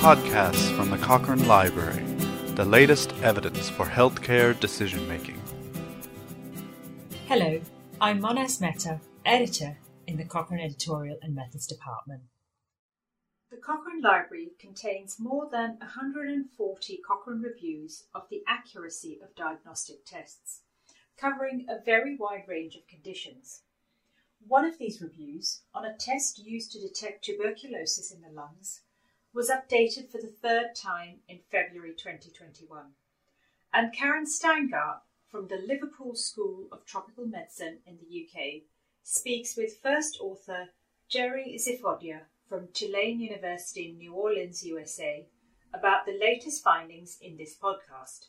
podcasts from the Cochrane Library, the latest evidence for healthcare decision making. Hello, I'm Monaz Mehta, editor in the Cochrane Editorial and Methods Department. The Cochrane Library contains more than 140 Cochrane reviews of the accuracy of diagnostic tests, covering a very wide range of conditions. One of these reviews, on a test used to detect tuberculosis in the lungs, was updated for the third time in February 2021. And Karen Steingart from the Liverpool School of Tropical Medicine in the UK speaks with first author Jerry Zifodya from Tulane University in New Orleans, USA, about the latest findings in this podcast.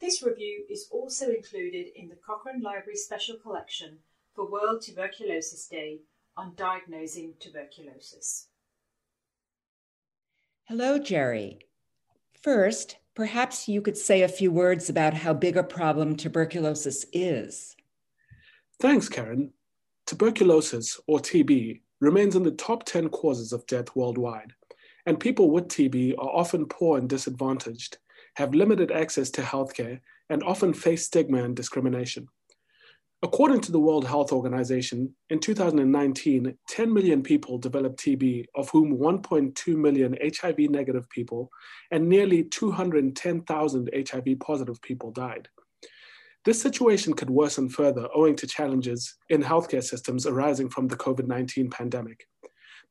This review is also included in the Cochrane Library Special Collection for World Tuberculosis Day on diagnosing tuberculosis. Hello, Jerry. First, perhaps you could say a few words about how big a problem tuberculosis is. Thanks, Karen. Tuberculosis, or TB, remains in the top 10 causes of death worldwide, and people with TB are often poor and disadvantaged, have limited access to healthcare, and often face stigma and discrimination. According to the World Health Organization, in 2019, 10 million people developed TB, of whom 1.2 million HIV negative people and nearly 210,000 HIV positive people died. This situation could worsen further owing to challenges in healthcare systems arising from the COVID 19 pandemic.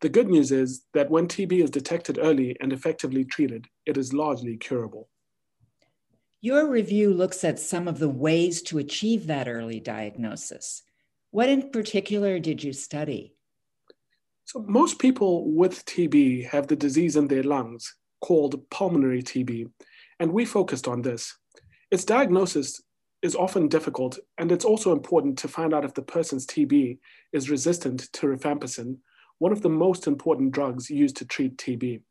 The good news is that when TB is detected early and effectively treated, it is largely curable. Your review looks at some of the ways to achieve that early diagnosis. What in particular did you study? So, most people with TB have the disease in their lungs called pulmonary TB, and we focused on this. Its diagnosis is often difficult, and it's also important to find out if the person's TB is resistant to rifampicin, one of the most important drugs used to treat TB.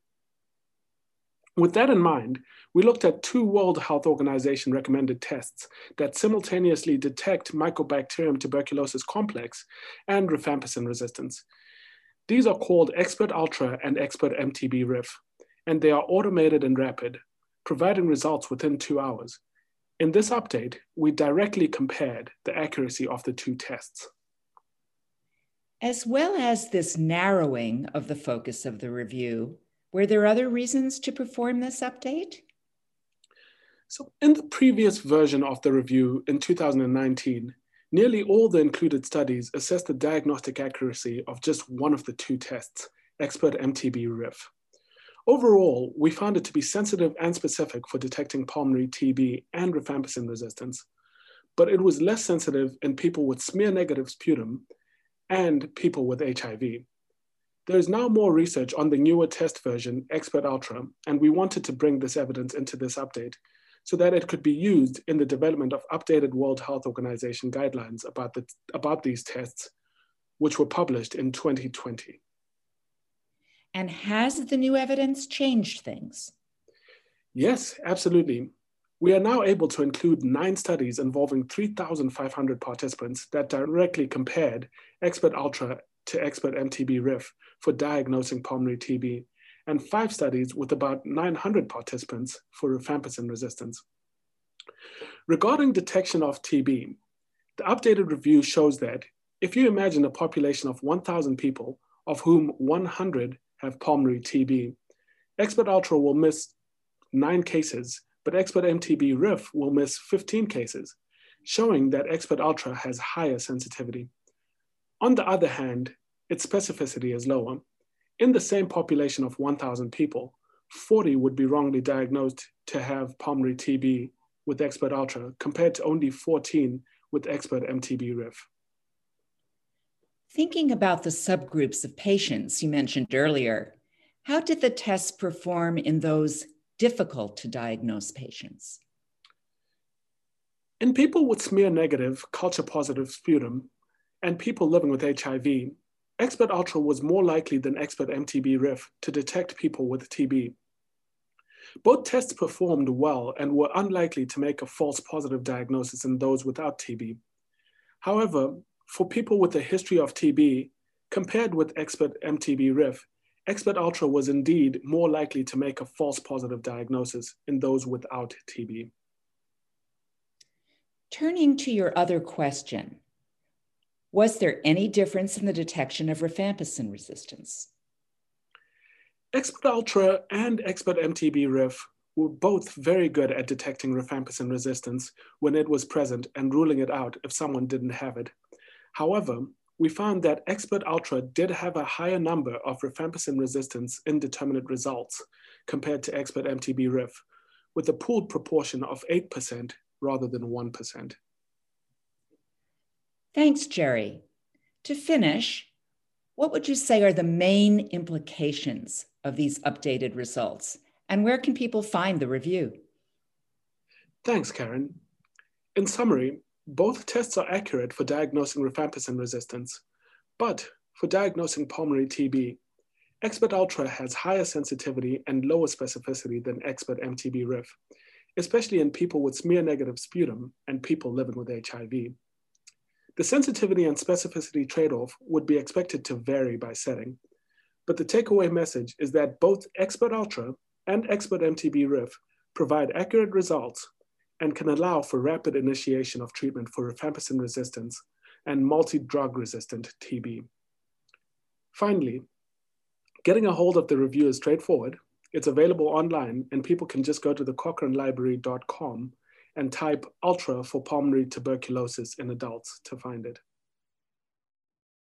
With that in mind, we looked at two World Health Organization recommended tests that simultaneously detect Mycobacterium tuberculosis complex and rifampicin resistance. These are called Xpert Ultra and Xpert MTB RIF, and they are automated and rapid, providing results within two hours. In this update, we directly compared the accuracy of the two tests. As well as this narrowing of the focus of the review, were there other reasons to perform this update? So, in the previous version of the review in 2019, nearly all the included studies assessed the diagnostic accuracy of just one of the two tests, Xpert MTB RIF. Overall, we found it to be sensitive and specific for detecting pulmonary TB and rifampicin resistance, but it was less sensitive in people with smear negative sputum and people with HIV. There is now more research on the newer test version, Xpert Ultra, and we wanted to bring this evidence into this update so that it could be used in the development of updated World Health Organization guidelines about, the, about these tests, which were published in 2020. And has the new evidence changed things? Yes, absolutely. We are now able to include nine studies involving 3,500 participants that directly compared Xpert Ultra to Xpert MTB RIF for diagnosing pulmonary TB, and five studies with about 900 participants for rifampicin resistance. Regarding detection of TB, the updated review shows that if you imagine a population of 1,000 people, of whom 100 have pulmonary TB, Xpert Ultra will miss nine cases, but Xpert MTB RIF will miss 15 cases, showing that Xpert Ultra has higher sensitivity. On the other hand, its specificity is lower. In the same population of 1,000 people, 40 would be wrongly diagnosed to have pulmonary TB with Xpert Ultra, compared to only 14 with Xpert MTB RIF. Thinking about the subgroups of patients you mentioned earlier, how did the tests perform in those difficult to diagnose patients? In people with smear negative, culture positive sputum, and people living with HIV, Xpert Ultra was more likely than Xpert MTB RIF to detect people with TB. Both tests performed well and were unlikely to make a false positive diagnosis in those without TB. However, for people with a history of TB, compared with Xpert MTB RIF, Xpert Ultra was indeed more likely to make a false positive diagnosis in those without TB. Turning to your other question, was there any difference in the detection of rifampicin resistance? Xpert Ultra and Xpert MTB RIF were both very good at detecting rifampicin resistance when it was present and ruling it out if someone didn't have it. However, we found that Xpert Ultra did have a higher number of rifampicin resistance indeterminate results compared to Xpert MTB RIF, with a pooled proportion of 8% rather than 1%. Thanks, Jerry. To finish, what would you say are the main implications of these updated results? And where can people find the review? Thanks, Karen. In summary, both tests are accurate for diagnosing rifampicin resistance, but for diagnosing pulmonary TB, Xpert Ultra has higher sensitivity and lower specificity than Xpert MTB RIF, especially in people with smear negative sputum and people living with HIV. The sensitivity and specificity trade-off would be expected to vary by setting, but the takeaway message is that both Xpert Ultra and Xpert MTB RIF provide accurate results and can allow for rapid initiation of treatment for rifampicin resistance and multi-drug resistant TB. Finally, getting a hold of the review is straightforward. It's available online and people can just go to the cochranelibrary.com and type ultra for pulmonary tuberculosis in adults to find it.